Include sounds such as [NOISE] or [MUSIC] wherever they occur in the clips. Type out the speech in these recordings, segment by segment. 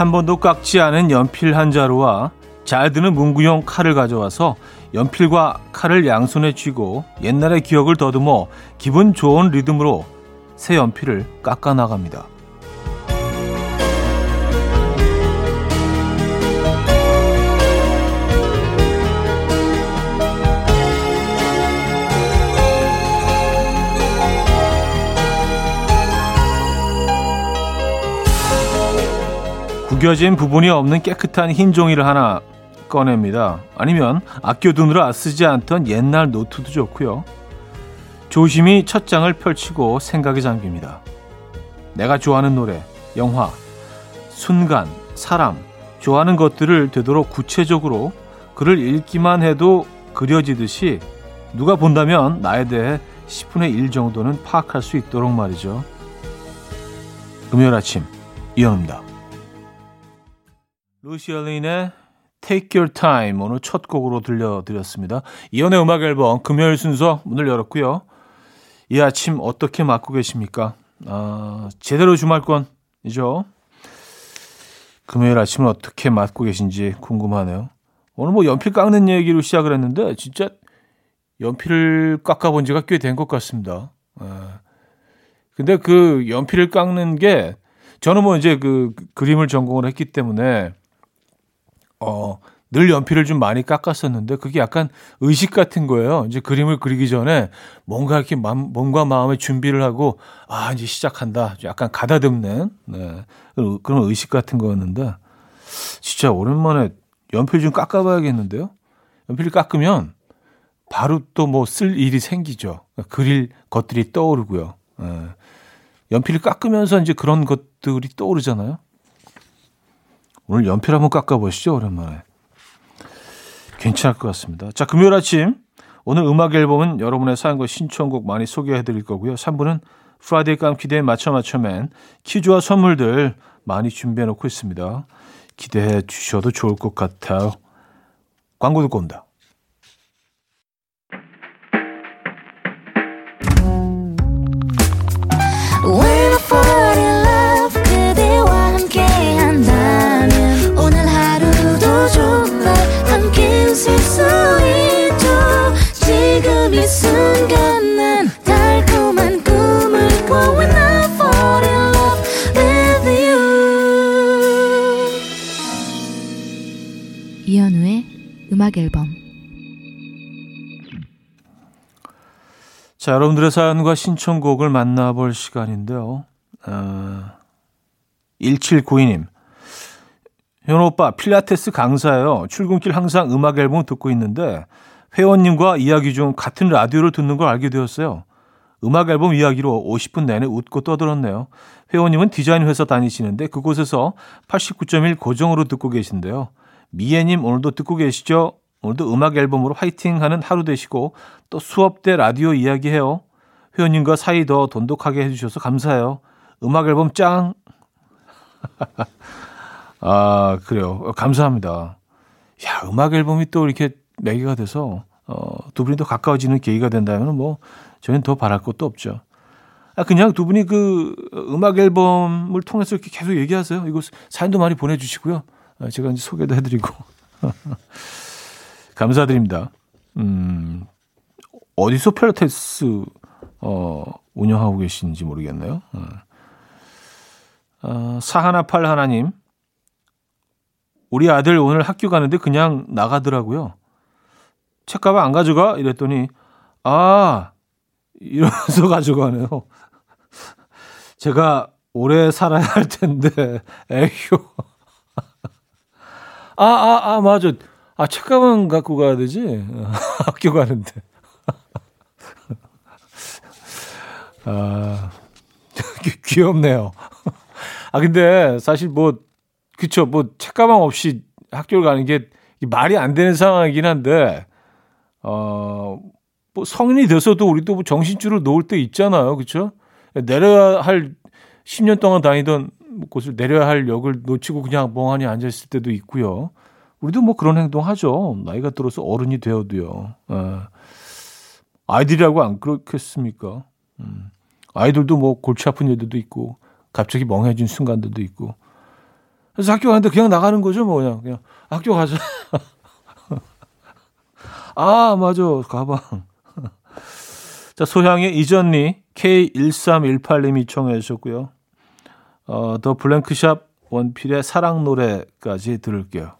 한 번도 깎지 않은 연필 한 자루와 잘 드는 문구용 칼을 가져와서 연필과 칼을 양손에 쥐고 옛날의 기억을 더듬어 기분 좋은 리듬으로 새 연필을 깎아 나갑니다. 구겨진 부분이 없는 깨끗한 흰 종이를 하나 꺼냅니다. 아니면 아껴두느라 쓰지 않던 옛날 노트도 좋고요. 조심히 첫 장을 펼치고 생각에 잠깁니다. 내가 좋아하는 노래, 영화, 순간, 사람, 좋아하는 것들을 되도록 구체적으로 글을 읽기만 해도 그려지듯이 누가 본다면 나에 대해 10분의 1 정도는 파악할 수 있도록 말이죠. 금요일 아침 이현입니다. 루시얼린의 Take Your Time 오늘 첫 곡으로 들려드렸습니다. 이연의 음악 앨범 금요일 순서 문을 열었고요. 이 아침 어떻게 맞고 계십니까? 아, 제대로 주말권이죠. 금요일 아침은 어떻게 맞고 계신지 궁금하네요. 오늘 뭐 연필 깎는 얘기로 시작을 했는데 진짜 연필을 깎아본 지가 꽤 된 것 같습니다. 아, 근데 그 연필을 깎는 게 저는 뭐 이제 그 그림을 전공을 했기 때문에 어, 늘 연필을 좀 많이 깎았었는데 그게 약간 의식 같은 거예요. 이제 그림을 그리기 전에 뭔가 이렇게 맘, 몸과 마음의 준비를 하고 아 이제 시작한다. 약간 가다듬는 네. 그런 의식 같은 거였는데 진짜 오랜만에 연필 좀 깎아봐야겠는데요. 연필을 깎으면 바로 또 뭐 쓸 일이 생기죠. 그릴 것들이 떠오르고요. 네. 연필을 깎으면서 이제 그런 것들이 떠오르잖아요. 오늘 연필 한번 깎아보시죠, 오랜만에. 괜찮을 것 같습니다. 자, 금요일 아침. 오늘 음악 앨범은 여러분의 사연과 신청곡 많이 소개해 드릴 거고요. 3부는 Friday 깜기대에 맞춰 맞춰맨 퀴즈와 선물들 많이 준비해 놓고 있습니다. 기대해 주셔도 좋을 것 같아요. 광고 듣고 온다. 음악 앨범 자, 여러분들의 사연과 신청곡을 만나볼 시간인데요. 어, 1792님. 현호 오빠, 필라테스 강사예요. 출근길 항상 음악 앨범 듣고 있는데 회원님과 이야기 중 같은 라디오를 듣는 걸 알게 되었어요. 음악 앨범 이야기로 50분 내내 웃고 떠들었네요. 회원님은 디자인 회사 다니시는데 그곳에서 89.1 고정으로 듣고 계신데요. 미애님 오늘도 듣고 계시죠? 오늘도 음악 앨범으로 화이팅 하는 하루 되시고 또 수업 때 라디오 이야기해요. 회원님과 사이 더 돈독하게 해주셔서 감사해요. 음악 앨범 짱! [LAUGHS] 아, 그래요. 감사합니다. 야, 음악 앨범이 또 이렇게 매개가 돼서, 어, 두 분이 더 가까워지는 계기가 된다면 뭐, 저희는 더 바랄 것도 없죠. 아, 그냥 두 분이 그 음악 앨범을 통해서 이렇게 계속 얘기하세요. 이거 사연도 많이 보내주시고요. 아, 제가 이제 소개도 해드리고. [LAUGHS] 감사드립니다. 음, 어디서 필라테스, 어, 운영하고 계신지 모르겠네요. 어. 어, 사하나팔 하나님. 우리 아들 오늘 학교 가는데 그냥 나가더라고요. 책가방 안 가져가? 이랬더니, 아, 이러면서 [LAUGHS] 가져가네요. 제가 오래 살아야 할 텐데, [LAUGHS] 에휴. 아, 아, 아, 맞아. 아, 책가방 갖고 가야 되지? [LAUGHS] 학교 가는데. [LAUGHS] 아, 귀엽네요. [LAUGHS] 아, 근데 사실 뭐, 그쵸. 뭐, 책가방 없이 학교를 가는 게 말이 안 되는 상황이긴 한데, 어, 뭐 성인이 돼서도 우리도 뭐 정신줄을 놓을 때 있잖아요. 그쵸? 내려야 할 10년 동안 다니던 곳을 내려야 할 역을 놓치고 그냥 멍하니 앉아있을 때도 있고요. 우리도 뭐 그런 행동 하죠. 나이가 들어서 어른이 되어도요. 예. 아이들이라고 안 그렇겠습니까? 음. 아이들도 뭐 골치 아픈 일들도 있고 갑자기 멍해진 순간들도 있고 그래서 학교 가는데 그냥 나가는 거죠, 뭐 그냥 그냥 학교 가자. [LAUGHS] 아 맞아 가방. [LAUGHS] 자 소향의 이전니 K1318님이 청해 주셨고요. 어, 더 블랭크샵 원필의 사랑 노래까지 들을게요.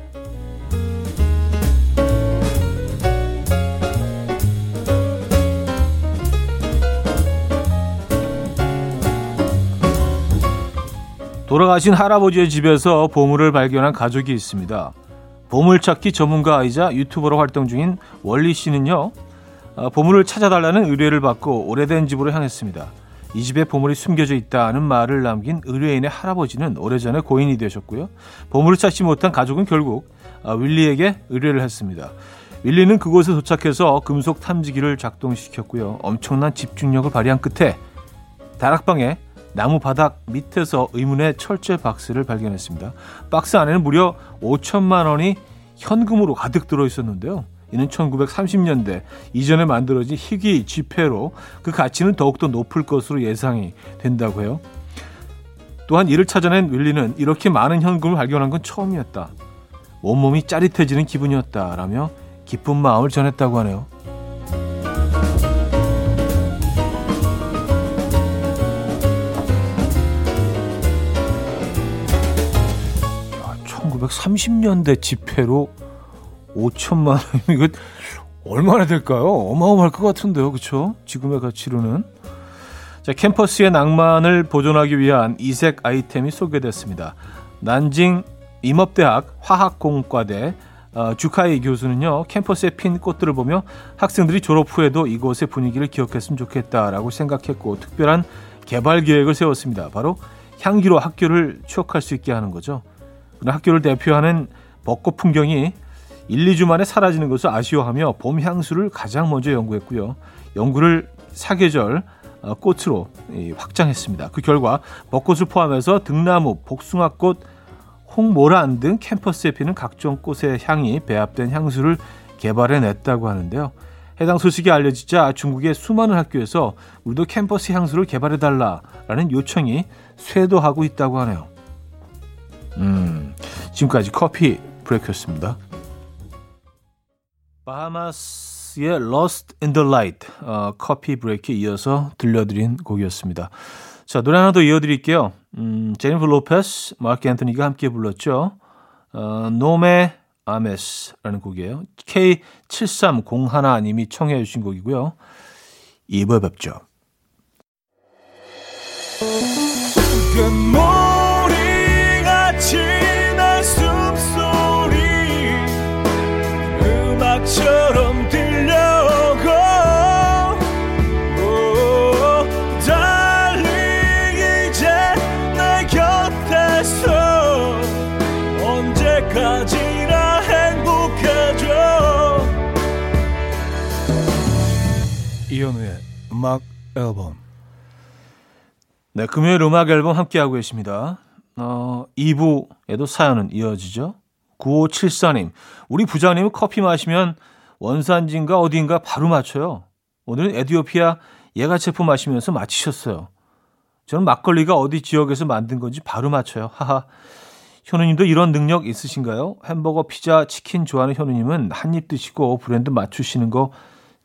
돌아가신 할아버지의 집에서 보물을 발견한 가족이 있습니다. 보물찾기 전문가이자 유튜버로 활동 중인 원리 씨는요, 아, 보물을 찾아달라는 의뢰를 받고 오래된 집으로 향했습니다. 이 집에 보물이 숨겨져 있다는 말을 남긴 의뢰인의 할아버지는 오래전에 고인이 되셨고요. 보물을 찾지 못한 가족은 결국 아, 윌리에게 의뢰를 했습니다. 윌리는 그곳에 도착해서 금속 탐지기를 작동시켰고요. 엄청난 집중력을 발휘한 끝에 다락방에 나무 바닥 밑에서 의문의 철제 박스를 발견했습니다. 박스 안에는 무려 5천만 원이 현금으로 가득 들어 있었는데요. 이는 1930년대 이전에 만들어진 희귀 지폐로 그 가치는 더욱더 높을 것으로 예상이 된다고 해요. 또한 이를 찾아낸 윌리는 이렇게 많은 현금을 발견한 건 처음이었다. 온몸이 짜릿해지는 기분이었다라며 기쁜 마음을 전했다고 하네요. 1930년대 지폐로 5천만 원. 이거 얼마나 될까요? 어마어마할 것 같은데요. 그렇죠? 지금의 가치로는. 자, 캠퍼스의 낭만을 보존하기 위한 이색 아이템이 소개됐습니다. 난징 임업대학 화학공과대 어, 주카이 교수는요 캠퍼스에 핀 꽃들을 보며 학생들이 졸업 후에도 이곳의 분위기를 기억했으면 좋겠다라고 생각했고 특별한 개발 계획을 세웠습니다. 바로 향기로 학교를 추억할 수 있게 하는 거죠. 학교를 대표하는 벚꽃 풍경이 1, 2주 만에 사라지는 것을 아쉬워하며 봄 향수를 가장 먼저 연구했고요. 연구를 사계절 어, 꽃으로 확장했습니다. 그 결과 벚꽃을 포함해서 등나무, 복숭아꽃, 홍모란 등 캠퍼스에 피는 각종 꽃의 향이 배합된 향수를 개발해냈다고 하는데요. 해당 소식이 알려지자 중국의 수많은 학교에서 우리도 캠퍼스 향수를 개발해달라라는 요청이 쇄도하고 있다고 하네요. 음, 지금까지 coffee break였습니다. 바하마스의 Lost in the Light 어, coffee break에 이어서 들려드린 곡이었습니다. 자 노래 하나 더 이어드릴게요. 음, 제니퍼 로페스, 마크 앤토니가 함께 불렀죠. 어, No Me Ames라는 곡이에요. K7301님이 청해 주신 곡이고요. 2부에 뵙죠. 처 이현우의 음악 앨범 네, 금요일 음악 앨범 함께하고 계십니다. 어, 2부에도 사연은 이어지죠. 9574님, 우리 부장님은 커피 마시면 원산지인가 어디인가 바로 맞춰요. 오늘은 에디오피아 예가체프 마시면서 마치셨어요. 저는 막걸리가 어디 지역에서 만든 건지 바로 맞춰요. 하하. 현우님도 이런 능력 있으신가요? 햄버거, 피자, 치킨 좋아하는 현우님은 한 입 드시고 브랜드 맞추시는 거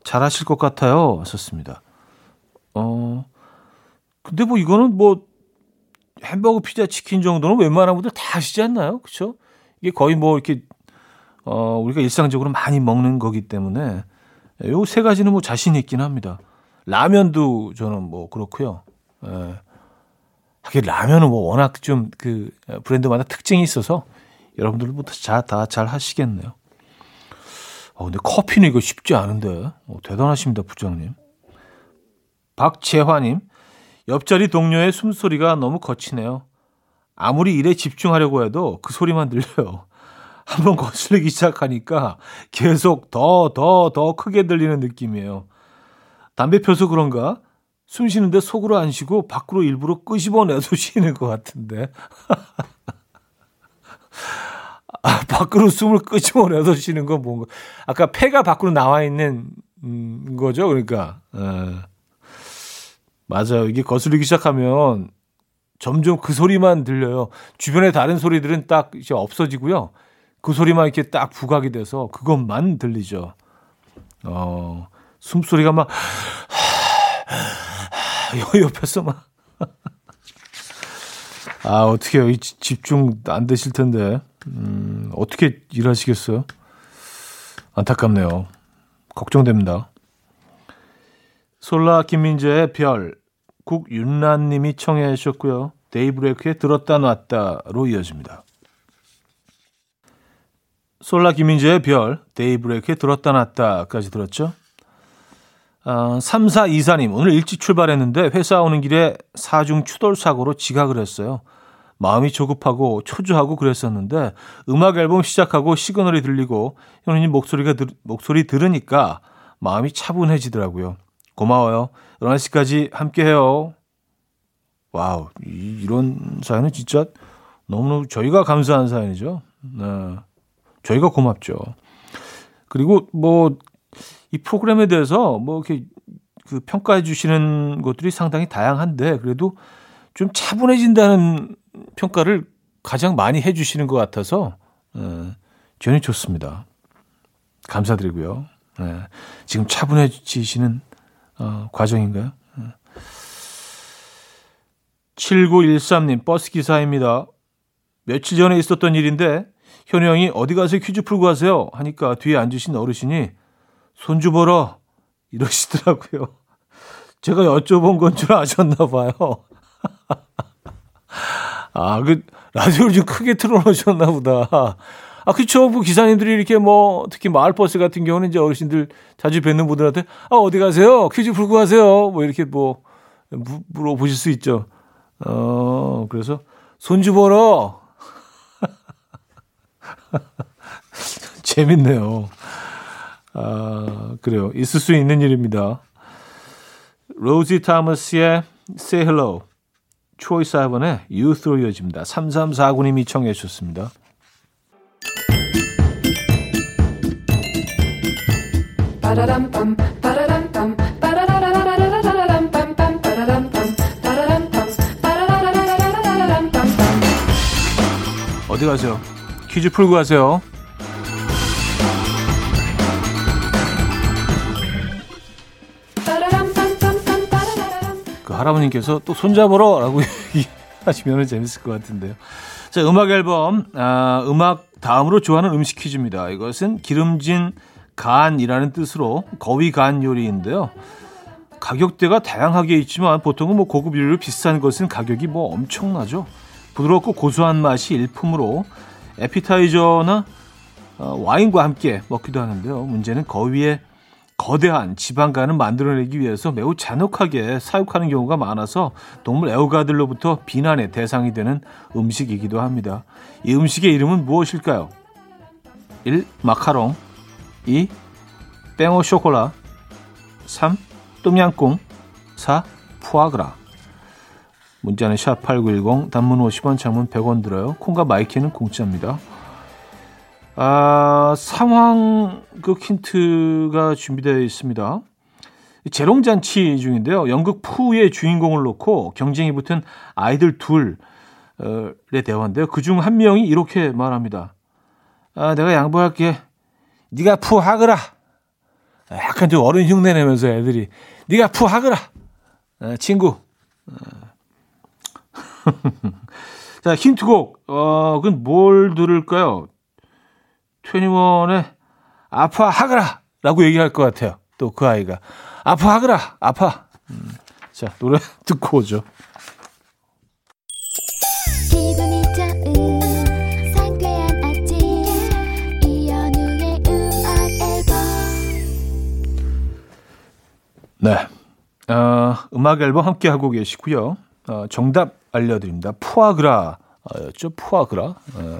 잘하실 것 같아요. 썼습니다. 어, 근데 뭐 이거는 뭐 햄버거, 피자, 치킨 정도는 웬만한 분들 다 하시지 않나요? 그렇죠? 이게 거의 뭐 이렇게 어 우리가 일상적으로 많이 먹는 거기 때문에 요 세 가지는 뭐 자신 있긴 합니다. 라면도 저는 뭐 그렇고요. 예. 하긴 라면은 뭐 워낙 좀 그 브랜드마다 특징이 있어서 여러분들부터 다잘 하시겠네요. 어, 근데 커피는 이거 쉽지 않은데. 어, 대단하십니다, 부장님. 박재화님, 옆자리 동료의 숨소리가 너무 거치네요. 아무리 일에 집중하려고 해도 그 소리만 들려요. [LAUGHS] 한번 거슬리기 시작하니까 계속 더, 더, 더 크게 들리는 느낌이에요. 담배 펴서 그런가? 숨 쉬는데 속으로 안 쉬고 밖으로 일부러 끄집어내서 [LAUGHS] 쉬는 것 같은데. [LAUGHS] 아, 밖으로 숨을 끄집어내서 쉬는 건 뭔가. 아까 폐가 밖으로 나와 있는 음, 거죠. 그러니까. 에. 예. 맞아요. 이게 거슬리기 시작하면 점점 그 소리만 들려요. 주변에 다른 소리들은 딱 이제 없어지고요. 그 소리만 이렇게 딱 부각이 돼서 그것만 들리죠. 어, 숨소리가 막, [LAUGHS] 옆에서 막. [LAUGHS] 아, 어떻게 이 집중 안 되실 텐데. 음, 어떻게 일하시겠어요? 안타깝네요. 걱정됩니다. 솔라 김민재의 별, 국윤란님이 청해 주셨고요. 데이브레이크의 들었다 놨다로 이어집니다. 솔라 김민재의 별, 데이브레이크의 들었다 놨다까지 들었죠. 아, 3424님, 오늘 일찍 출발했는데 회사 오는 길에 사중 추돌 사고로 지각을 했어요. 마음이 조급하고 초조하고 그랬었는데 음악 앨범 시작하고 시그널이 들리고 현우님 목소리가 들, 목소리 들으니까 마음이 차분해지더라고요. 고마워요. 11시까지 함께해요. Wow, 이, 이런 사연은 진짜 너무너무 저희가 감사한 사연이죠. 네. 저희가 고맙죠. 그리고 뭐, 이 프로그램에 대해서 뭐 이렇게 그 평가해 주시는 것들이 상당히 다양한데 그래도 좀 차분해진다는 평가를 가장 많이 해 주시는 것 같아서 예, 저는 좋습니다. 감사드리고요. 예, 지금 차분해지시는 어, 과정인가요? 7913님, 버스 기사입니다. 며칠 전에 있었던 일인데, 현우 형이 어디 가서 퀴즈 풀고 가세요? 하니까 뒤에 앉으신 어르신이 손주 보러 이러시더라고요. 제가 여쭤본 건 줄 아셨나 봐요. 아, 그, 라디오를 좀 크게 틀어놓으셨나 보다. 아, 그쵸. 뭐 기사님들이 이렇게 뭐, 특히 마을버스 같은 경우는 이제 어르신들 자주 뵙는 분들한테, 아, 어디 가세요? 퀴즈 풀고 가세요. 뭐 이렇게 뭐, 물어보실 수 있죠. 어, 그래서 손주 보러. [LAUGHS] 재밌네요. 아, 그래요. 있을 수 있는 일입니다. 로지 타머스의 Say Hello, 초이 사이번의 Youth로 이어집니다. 3349님이 청해 주셨습니다. 어디 가세요? 퀴즈 풀고 가세요. 할아버님께서 또 손잡으러 라고 [LAUGHS] 하시면 재밌을 것 같은데요. 자, 음악 앨범, 아, 음악 다음으로 좋아하는 음식 퀴즈입니다. 이것은 기름진 간이라는 뜻으로 거위 간 요리인데요. 가격대가 다양하게 있지만 보통은 뭐 고급 요리로 비싼 것은 가격이 뭐 엄청나죠. 부드럽고 고소한 맛이 일품으로 에피타이저나 어, 와인과 함께 먹기도 하는데요. 문제는 거위의 거대한 지방간을 만들어내기 위해서 매우 잔혹하게 사육하는 경우가 많아서 동물 애호가들로부터 비난의 대상이 되는 음식이기도 합니다. 이 음식의 이름은 무엇일까요? 1. 마카롱 2. 뺑오 쇼콜라 3. 똠양꿍 4. 푸아그라 문자는 샵8910 단문 50원 장문 100원 들어요. 콩과 마이K는 공짜입니다. 아, 상황 그 힌트가 준비되어 있습니다. 재롱잔치 중인데요. 연극 푸의 주인공을 놓고 경쟁이 붙은 아이들 둘의 대화인데요. 그중 한 명이 이렇게 말합니다. 아, 내가 양보할게. 네가 푸 하거라. 약간 좀 어른 흉내 내면서 애들이 네가 푸 하거라. 아, 친구. 아, [LAUGHS] 자, 힌트곡. 어, 그건 뭘 들을까요? 21의 아파하거라! 라고 얘기할 것 같아요. 또 그 아이가. 아파하거라! 아파! 음, 자, 노래 [LAUGHS] 듣고 오죠. 네. 어, 음악 앨범 함께 하고 계시고요. 어, 정답 알려드립니다. 푸아그라였죠. 푸아그라. 어,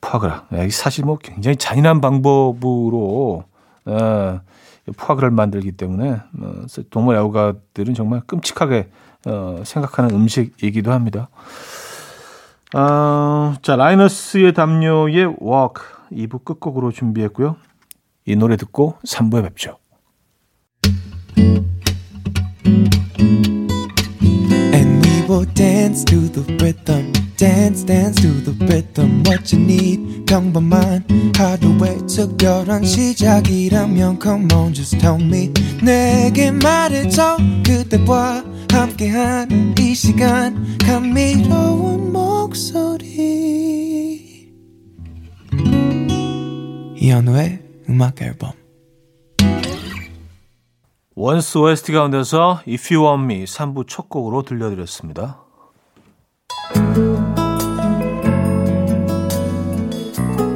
푸아그라. 네, 사실 뭐 굉장히 잔인한 방법으로 어, 푸아그라를 만들기 때문에 어, 동물 애호가들은 정말 끔찍하게 어, 생각하는 음식이기도 합니다. 어, 자 라이너스의 담요의 Walk 2부 끝곡으로 준비했고요. 이 노래 듣고 3부에 뵙죠. And we will dance to the rhythm. Dance dance to the rhythm what you need 평범한 하루의 특별한 시작이라면 come on just tell me 내게 말해줘 그대와 함께한 이 시간 감미로운 목소리 이현우의 음악 앨범 원스 OST 가운데서 If You Want Me 3부 첫 곡으로 들려드렸습니다.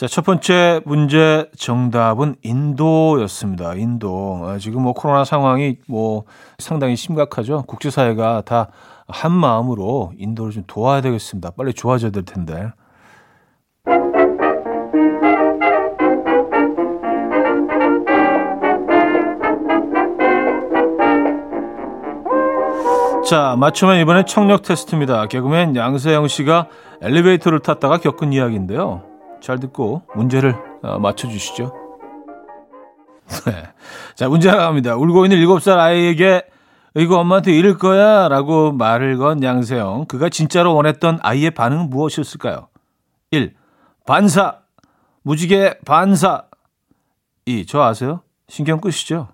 자, 첫 번째 문제 정답은 인도였습니다. 인도. 아, 지금 뭐 코로나 상황이 뭐 상당히 심각하죠. 국제사회가 다 한 마음으로 인도를 좀 도와야 되겠습니다. 빨리 좋아져야 될 텐데. 자, 맞추면 이번엔 청력 테스트입니다. 개그맨 양세형 씨가 엘리베이터를 탔다가 겪은 이야기인데요. 잘 듣고 문제를 어, 맞춰주시죠. 네. 자, 문제 나갑니다. 울고 있는 7살 아이에게 이거 엄마한테 잃을 거야 라고 말을 건 양세형. 그가 진짜로 원했던 아이의 반응은 무엇이었을까요? 1. 반사. 무지개 반사. 2. 저 아세요? 신경 끄시죠?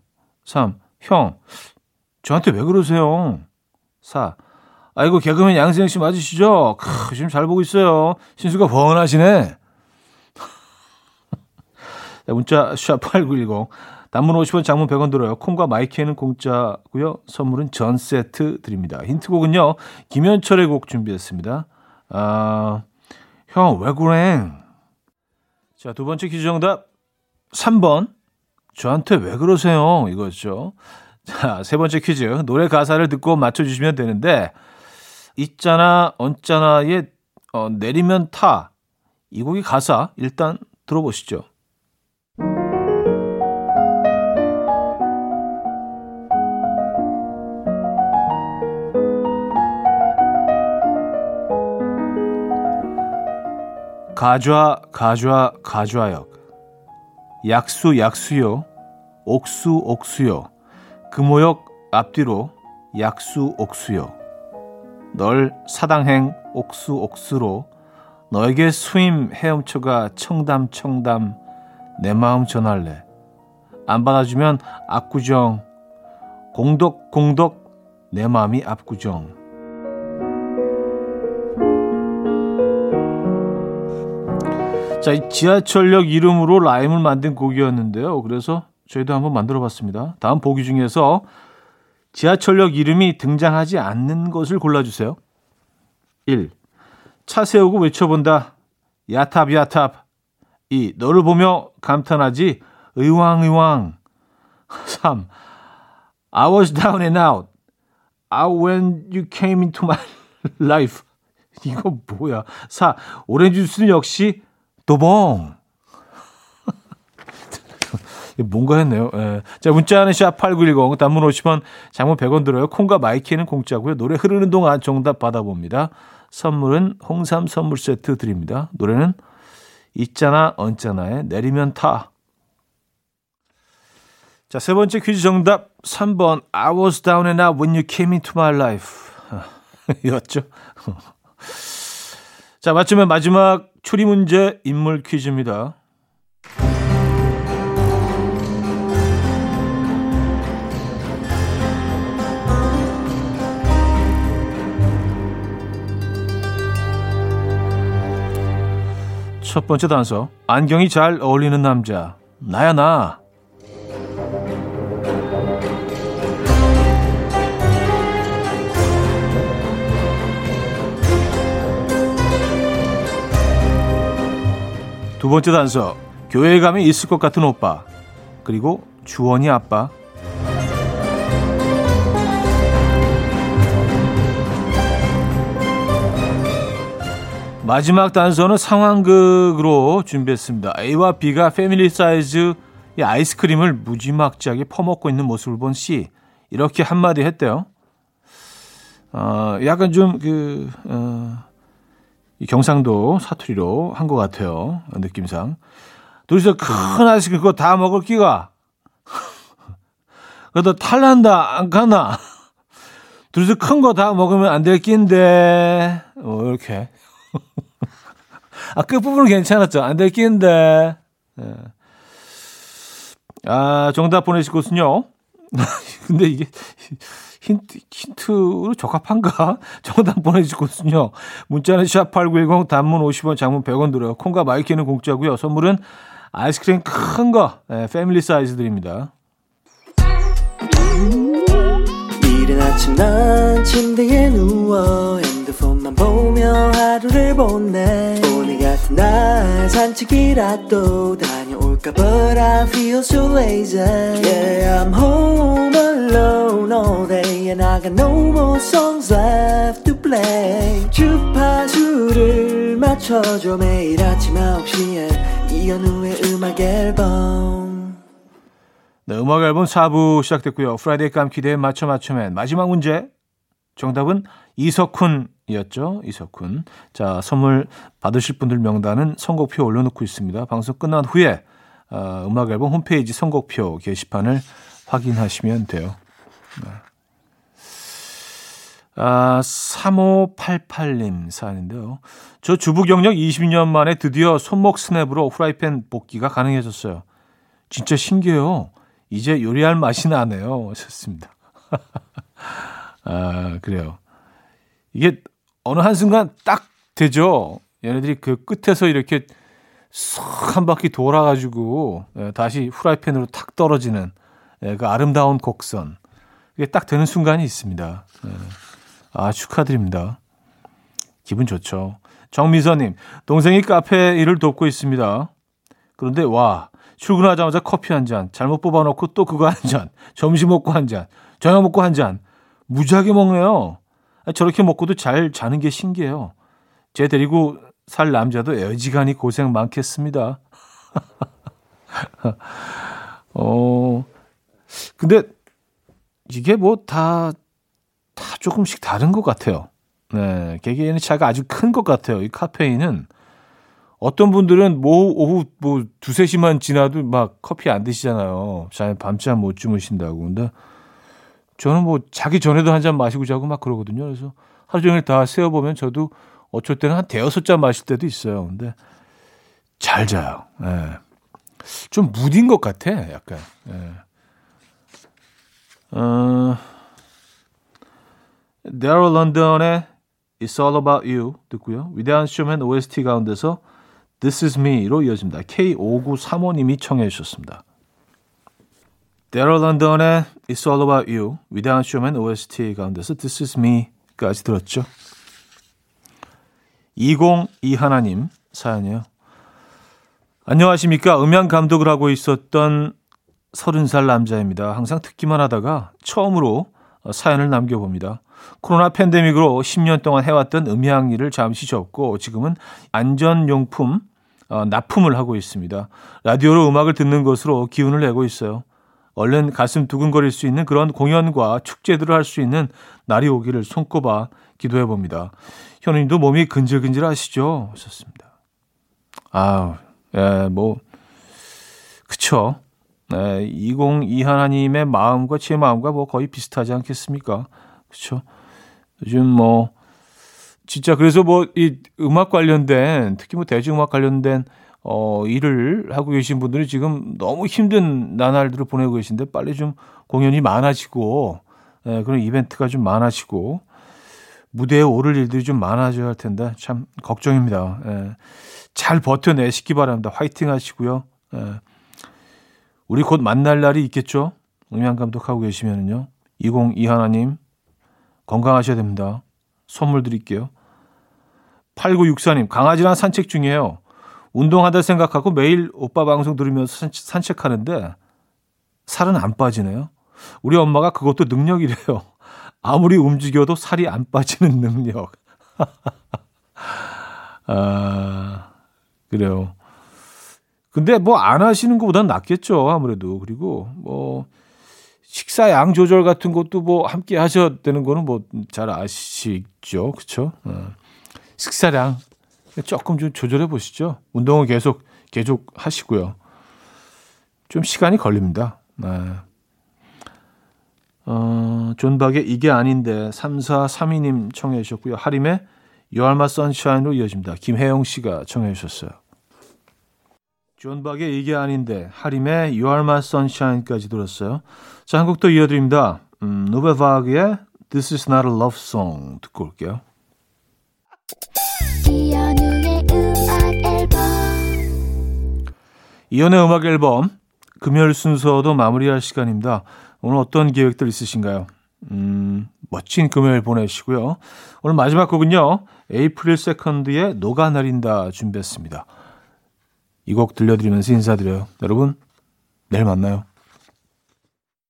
3. 형. 저한테 왜 그러세요? 4. 아이고 개그맨 양세형 씨 맞으시죠? 크, 지금 잘 보고 있어요. 신수가 번하시네. 네, 문자 샵8910 단문 50원 장문 100원 들어요. 콩과 마이K에는 공짜고요. 선물은 전 세트 드립니다. 힌트곡은요. 김현철의 곡 준비했습니다. 아, 형, 왜 그래? 자, 두 번째 퀴즈 정답 3번. 저한테 왜 그러세요? 이거죠. 자, 세 번째 퀴즈. 노래 가사를 듣고 맞춰주시면 되는데, 있잖아, 언짢아의 어, 내리면 타. 이 곡의 가사 일단 들어보시죠. 가좌 가좌 가좌역. 약수 약수요. 옥수 옥수요. 금호역 앞뒤로 약수 옥수요. 널 사당행 옥수 옥수로 너에게 수임 헤엄쳐가 청담 청담 내 마음 전할래. 안 받아주면 압구정 공덕 공덕 내 마음이 압구정 자, 이 지하철역 이름으로 라임을 만든 곡이었는데요. 그래서 저희도 한번 만들어 봤습니다. 다음 보기 중에서 지하철역 이름이 등장하지 않는 것을 골라주세요. 1. 차 세우고 외쳐본다. 야탑, 야탑. 2. 너를 보며 감탄하지. 의왕, 의왕. 3. I was down and out. Ah, when you came into my [LAUGHS] life. 이거 뭐야? 4. 오렌지 주스는 역시 도봉. [LAUGHS] 뭔가 했네요. 예. 자, 문자는 샵8910, 단문 50원, 장문 100원 들어요. 콩과 마이K는 공짜고요. 노래 흐르는 동안 정답 받아봅니다. 선물은 홍삼 선물 세트 드립니다. 노래는 있잖아, 언짢아에 내리면 타. 자, 세 번째 퀴즈 정답 3번 I was down and out when you came into my life. [LAUGHS] 이었죠. [LAUGHS] 자, 맞추면 마지막 추리 문제 인물 퀴즈입니다. 첫 번째 단서. 안경이 잘 어울리는 남자. 나야, 나. 두 번째 단서. 교회에 가면 있을 것 같은 오빠. 그리고 주원이 아빠. 마지막 단서는 상황극으로 준비했습니다. A와 B가 패밀리 사이즈 이 아이스크림을 무지막지하게 퍼먹고 있는 모습을 본 C. 이렇게 한마디 했대요. 어, 약간 좀, 그, 어, 이 경상도 사투리로 한 것 같아요. 느낌상. 둘이서 큰 아이스크림 그거 다 먹을 끼가. [LAUGHS] 그래도 탈난다, 안 가나. 둘이서 큰 거 다 먹으면 안 될 끼인데. 어, 이렇게. [LAUGHS] 아, 끝부분은 괜찮았죠. 안 될 끼인데. 네. 아, 정답 보내실 곳은요. [LAUGHS] 근데 이게 힌트, 힌트로 적합한가? [LAUGHS] 정답 보내실 곳은요. 문자는 샵8910 단문 50원, 장문 100원 들어요. 콩과 마이K는 공짜고요. 선물은 아이스크림 큰 거, 네, 패밀리 사이즈 드립니다. 이른 아침 난 침대에 누워 핸드폰만 보며 하루를 보내 오늘 같은 날 산책이라도 다녀올까 But I feel so lazy Yeah I'm home alone all day And I got no more songs left to play 주파수를 맞춰줘 매일 아침 9시에 이현우의 음악 앨범 네, 음악 앨범 4부 시작됐고요. Friday 깜 기대에 맞춰 맞춰맨 마지막 문제 정답은 이석훈이었죠. 이석훈. 자, 선물 받으실 분들 명단은 선곡표 올려놓고 있습니다. 방송 끝난 후에 어, 음악 앨범 홈페이지 선곡표 게시판을 확인하시면 돼요. 네. 아, 3588님 사연인데요. 저 주부 경력 20년 만에 드디어 손목 스냅으로 후라이팬 볶기가 가능해졌어요. 진짜 신기해요. 이제 요리할 맛이 나네요. 하셨습니다. [LAUGHS] 아, 그래요. 이게 어느 한순간 딱 되죠. 얘네들이 그 끝에서 이렇게 쏙 한 바퀴 돌아가지고 예, 다시 후라이팬으로 탁 떨어지는 예, 그 아름다운 곡선. 이게 딱 되는 순간이 있습니다. 예. 아, 축하드립니다. 기분 좋죠. 정미서님, 동생이 카페 일을 돕고 있습니다. 그런데 와, 출근하자마자 커피 한 잔, 잘못 뽑아놓고 또 그거 한 잔, 점심 먹고 한 잔, 저녁 먹고 한 잔, 무지하게 먹네요. 저렇게 먹고도 잘 자는 게 신기해요. 제 데리고 살 남자도 여지간히 고생 많겠습니다. [LAUGHS] 어, 근데 이게 뭐 다, 다 조금씩 다른 것 같아요. 네. 개개인의 차이가 아주 큰 것 같아요. 이 카페인은 어떤 분들은 뭐 오후 뭐 두세 시만 지나도 막 커피 안 드시잖아요. 잘 밤잠 못 주무신다고. 근데 저는 뭐 자기 전에도 한 잔 마시고 자고 막 그러거든요. 그래서 하루 종일 다 세어보면 저도 어쩔 때는 한 대여섯 잔 마실 때도 있어요. 근데 잘 자요. 예. 좀 무딘 것 같아, 약간. 예. 어, 데럴 런던의 It's All About You 듣고요. 위대한 쇼맨 OST 가운데서 This Is Me로 이어집니다. K5935님이 청해 주셨습니다. 데럴 런던의 It's All About You, 위대한 쇼맨 OST 가운데서 This Is Me까지 들었죠. 202 하나님 사연이에요. 안녕하십니까. 음향 감독을 하고 있었던 30살 남자입니다. 항상 듣기만 하다가 처음으로 사연을 남겨봅니다. 코로나 팬데믹으로 10년 동안 해왔던 음향 일을 잠시 접고 지금은 안전용품 어, 납품을 하고 있습니다. 라디오로 음악을 듣는 것으로 기운을 내고 있어요. 얼른 가슴 두근거릴 수 있는 그런 공연과 축제들을 할 수 있는 날이 오기를 손꼽아 기도해 봅니다. 현우님도 몸이 근질근질 하시죠? 하셨습니다. 아, 예, 뭐, 그쵸. 네, 202 하나님의 마음과 제 마음과 뭐 거의 비슷하지 않겠습니까? 그쵸. 요즘 뭐, 진짜 그래서 뭐 이 음악 관련된, 특히 뭐 대중음악 관련된 어, 일을 하고 계신 분들이 지금 너무 힘든 나날들을 보내고 계신데 빨리 좀 공연이 많아지고, 예, 그런 이벤트가 좀 많아지고, 무대에 오를 일들이 좀 많아져야 할 텐데 참 걱정입니다. 예. 잘 버텨내시기 바랍니다. 화이팅 하시고요. 예. 우리 곧 만날 날이 있겠죠? 음향 감독하고 계시면은요. 202 하나님 건강하셔야 됩니다. 선물 드릴게요. 8964님 강아지랑 산책 중이에요. 운동하다 생각하고 매일 오빠 방송 들으면서 산책, 하는데 살은 안 빠지네요. 우리 엄마가 그것도 능력이래요. 아무리 움직여도 살이 안 빠지는 능력. [LAUGHS] 아, 그래요. 근데 뭐 안 하시는 것보단 낫겠죠. 아무래도. 그리고 뭐 식사 양 조절 같은 것도 뭐 함께 하셔야 되는 거는 뭐 잘 아시죠. 그쵸? 어. 식사량 조금 좀 조절해 보시죠. 운동은 계속, 계속 하시고요. 좀 시간이 걸립니다. 네. 어, 존박의 이게 아닌데 3432님 청해 주셨고요. 하림의 My Sunshine으로 이어집니다. 김혜영 씨가 청해 주셨어요. 존박의 이게 아닌데 하림의 My Sunshine까지 들었어요. 자, 한 곡 더 이어드립니다. 음, 노베바그의 This Is Not a Love Song 듣고 올게요. 이현우의 음악 앨범 금요일 순서도 마무리할 시간입니다. 오늘 어떤 계획들 있으신가요? 음, 멋진 금요일 보내시고요. 오늘 마지막 곡은요. 에이프릴 세컨드의 녹아 내린다 준비했습니다. 이 곡 들려드리면서 인사드려요. 여러분, 내일 만나요.